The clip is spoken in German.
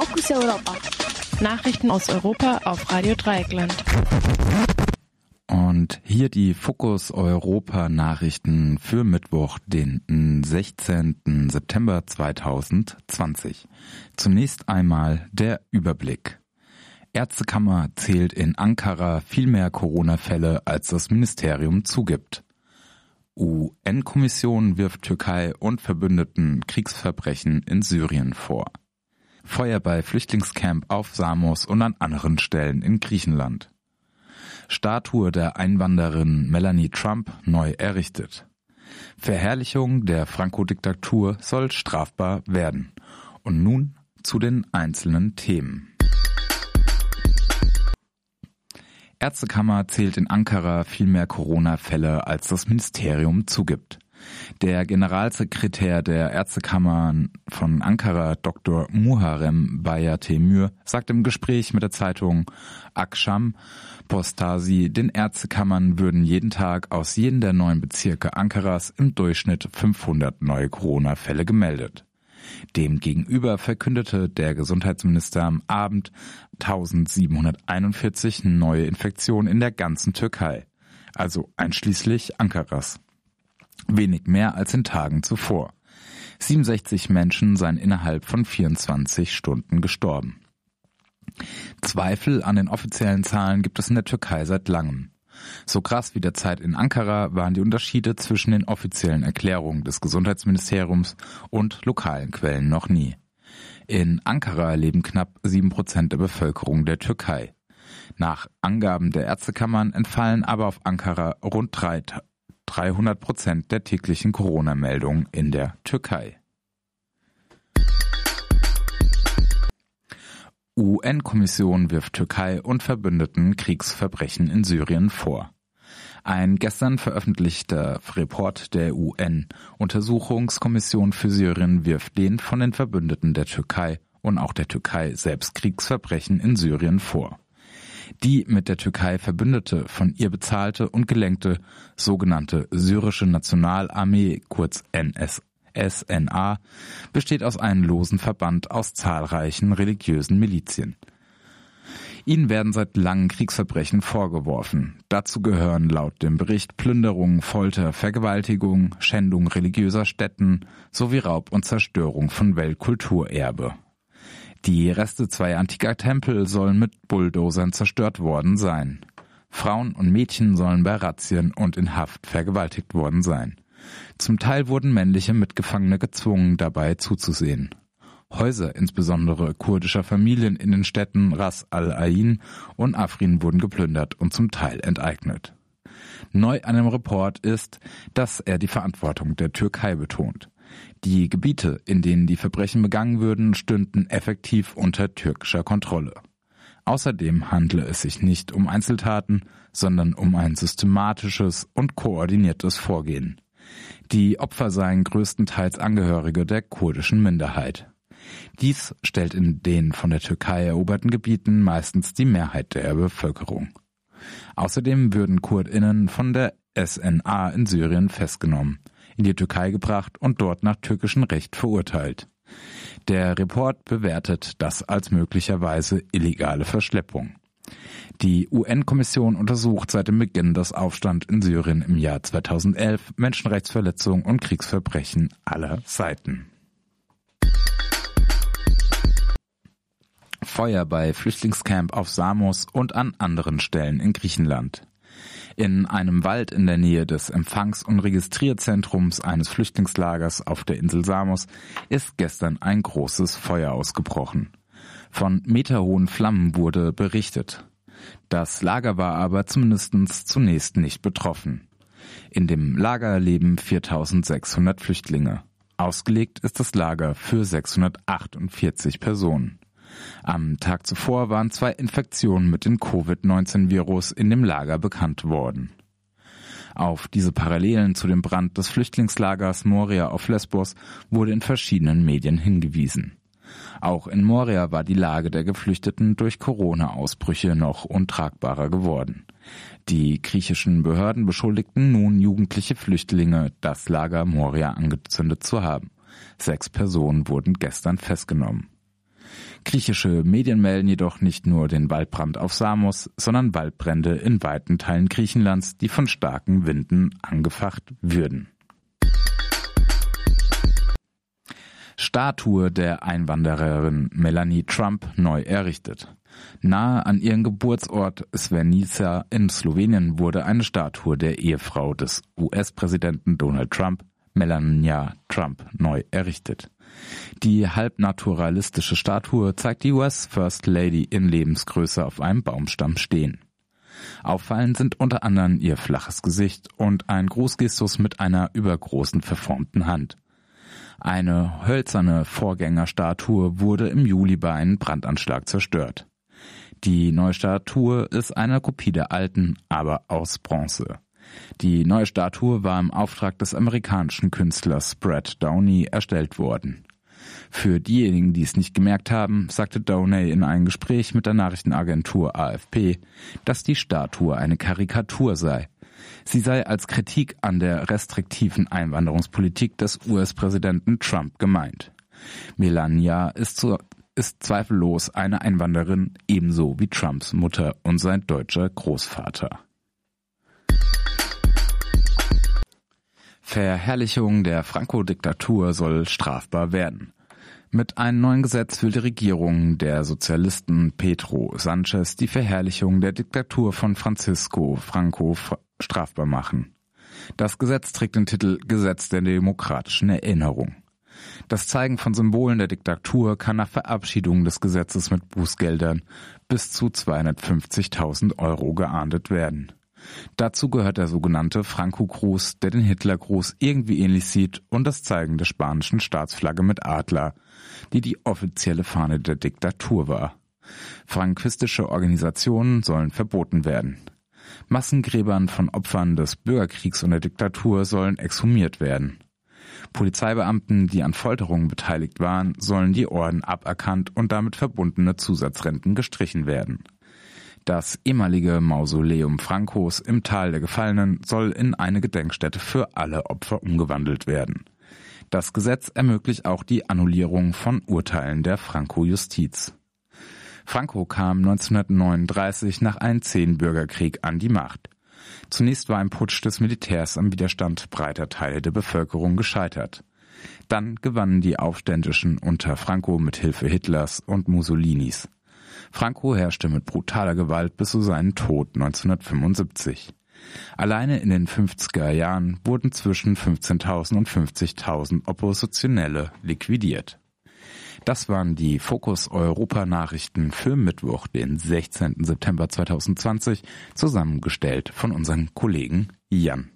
Fokus Europa. Nachrichten aus Europa auf Radio Dreieckland. Und hier die Fokus Europa Nachrichten für Mittwoch, den 16. September 2020. Zunächst einmal der Überblick. Ärztekammer zählt in Ankara viel mehr Corona-Fälle, als das Ministerium zugibt. UN-Kommission wirft Türkei und Verbündeten Kriegsverbrechen in Syrien vor. Feuer bei Flüchtlingscamp auf Samos und an anderen Stellen in Griechenland. Statue der Einwanderin Melanie Trump neu errichtet. Verherrlichung der Franco-Diktatur soll strafbar werden. Und nun zu den einzelnen Themen. Ärztekammer zählt in Ankara viel mehr Corona-Fälle, als das Ministerium zugibt. Der Generalsekretär der Ärztekammern von Ankara, Dr. Muharrem Bayatemür, sagt im Gespräch mit der Zeitung Aksham Postasi, den Ärztekammern würden jeden Tag aus jedem der neun Bezirke Ankaras im Durchschnitt 500 neue Corona-Fälle gemeldet. Demgegenüber verkündete der Gesundheitsminister am Abend 1741 neue Infektionen in der ganzen Türkei, also einschließlich Ankaras wenig mehr als in Tagen zuvor. 67 Menschen seien innerhalb von 24 Stunden gestorben. Zweifel an den offiziellen Zahlen gibt es in der Türkei seit langem. So krass wie der Zeit in Ankara waren die Unterschiede zwischen den offiziellen Erklärungen des Gesundheitsministeriums und lokalen Quellen noch nie. In Ankara leben knapp sieben Prozent der Bevölkerung der Türkei. Nach Angaben der Ärztekammern entfallen aber auf Ankara rund 300 Prozent der täglichen Corona-Meldungen in der Türkei. UN-Kommission wirft Türkei und Verbündeten Kriegsverbrechen in Syrien vor. Ein gestern veröffentlichter Report der UN-Untersuchungskommission für Syrien wirft den von den Verbündeten der Türkei und auch der Türkei selbst Kriegsverbrechen in Syrien vor die mit der Türkei verbündete, von ihr bezahlte und gelenkte sogenannte syrische Nationalarmee, kurz NS SNA, besteht aus einem losen Verband aus zahlreichen religiösen Milizien. Ihnen werden seit langem Kriegsverbrechen vorgeworfen. Dazu gehören laut dem Bericht Plünderung, Folter, Vergewaltigung, Schändung religiöser Stätten sowie Raub und Zerstörung von Weltkulturerbe. Die Reste zweier antiker Tempel sollen mit Bulldozern zerstört worden sein. Frauen und Mädchen sollen bei Razzien und in Haft vergewaltigt worden sein. Zum Teil wurden männliche Mitgefangene gezwungen, dabei zuzusehen. Häuser, insbesondere kurdischer Familien in den Städten Ras al-Ain und Afrin wurden geplündert und zum Teil enteignet. Neu an dem Report ist, dass er die Verantwortung der Türkei betont. Die Gebiete, in denen die Verbrechen begangen würden, stünden effektiv unter türkischer Kontrolle. Außerdem handle es sich nicht um Einzeltaten, sondern um ein systematisches und koordiniertes Vorgehen. Die Opfer seien größtenteils Angehörige der kurdischen Minderheit. Dies stellt in den von der Türkei eroberten Gebieten meistens die Mehrheit der Bevölkerung. Außerdem würden Kurdinnen von der SNA in Syrien festgenommen in die Türkei gebracht und dort nach türkischem Recht verurteilt. Der Report bewertet das als möglicherweise illegale Verschleppung. Die UN-Kommission untersucht seit dem Beginn des Aufstands in Syrien im Jahr 2011 Menschenrechtsverletzungen und Kriegsverbrechen aller Seiten. Feuer bei Flüchtlingscamp auf Samos und an anderen Stellen in Griechenland. In einem Wald in der Nähe des Empfangs- und Registrierzentrums eines Flüchtlingslagers auf der Insel Samos ist gestern ein großes Feuer ausgebrochen. Von meterhohen Flammen wurde berichtet. Das Lager war aber zumindest zunächst nicht betroffen. In dem Lager leben 4600 Flüchtlinge. Ausgelegt ist das Lager für 648 Personen. Am Tag zuvor waren zwei Infektionen mit dem Covid-19-Virus in dem Lager bekannt worden. Auf diese Parallelen zu dem Brand des Flüchtlingslagers Moria auf Lesbos wurde in verschiedenen Medien hingewiesen. Auch in Moria war die Lage der Geflüchteten durch Corona-Ausbrüche noch untragbarer geworden. Die griechischen Behörden beschuldigten nun jugendliche Flüchtlinge, das Lager Moria angezündet zu haben. Sechs Personen wurden gestern festgenommen. Griechische Medien melden jedoch nicht nur den Waldbrand auf Samos, sondern Waldbrände in weiten Teilen Griechenlands, die von starken Winden angefacht würden. Statue der Einwandererin Melanie Trump neu errichtet. Nahe an ihrem Geburtsort Svernica in Slowenien wurde eine Statue der Ehefrau des US-Präsidenten Donald Trump, Melania Trump, neu errichtet. Die halbnaturalistische Statue zeigt die US First Lady in Lebensgröße auf einem Baumstamm stehen. Auffallend sind unter anderem ihr flaches Gesicht und ein Grußgestus mit einer übergroßen verformten Hand. Eine hölzerne Vorgängerstatue wurde im Juli bei einem Brandanschlag zerstört. Die neue Statue ist eine Kopie der alten, aber aus Bronze. Die neue Statue war im Auftrag des amerikanischen Künstlers Brad Downey erstellt worden. Für diejenigen, die es nicht gemerkt haben, sagte Downey in einem Gespräch mit der Nachrichtenagentur AFP, dass die Statue eine Karikatur sei. Sie sei als Kritik an der restriktiven Einwanderungspolitik des US-Präsidenten Trump gemeint. Melania ist, zu, ist zweifellos eine Einwanderin, ebenso wie Trumps Mutter und sein deutscher Großvater. Verherrlichung der Franco-Diktatur soll strafbar werden. Mit einem neuen Gesetz will die Regierung der Sozialisten Pedro Sanchez die Verherrlichung der Diktatur von Francisco Franco strafbar machen. Das Gesetz trägt den Titel Gesetz der demokratischen Erinnerung. Das Zeigen von Symbolen der Diktatur kann nach Verabschiedung des Gesetzes mit Bußgeldern bis zu 250.000 Euro geahndet werden. Dazu gehört der sogenannte Franco-Gruß, der den Hitler-Gruß irgendwie ähnlich sieht und das Zeigen der spanischen Staatsflagge mit Adler, die die offizielle Fahne der Diktatur war. Franquistische Organisationen sollen verboten werden. Massengräbern von Opfern des Bürgerkriegs und der Diktatur sollen exhumiert werden. Polizeibeamten, die an Folterungen beteiligt waren, sollen die Orden aberkannt und damit verbundene Zusatzrenten gestrichen werden. Das ehemalige Mausoleum Francos im Tal der Gefallenen soll in eine Gedenkstätte für alle Opfer umgewandelt werden. Das Gesetz ermöglicht auch die Annullierung von Urteilen der Franco-Justiz. Franco kam 1939 nach einem Zehn-Bürgerkrieg an die Macht. Zunächst war ein Putsch des Militärs am Widerstand breiter Teile der Bevölkerung gescheitert. Dann gewannen die Aufständischen unter Franco mit Hilfe Hitlers und Mussolinis. Franco herrschte mit brutaler Gewalt bis zu seinem Tod 1975. Alleine in den 50er Jahren wurden zwischen 15.000 und 50.000 Oppositionelle liquidiert. Das waren die Fokus Europa Nachrichten für Mittwoch, den 16. September 2020, zusammengestellt von unserem Kollegen Jan.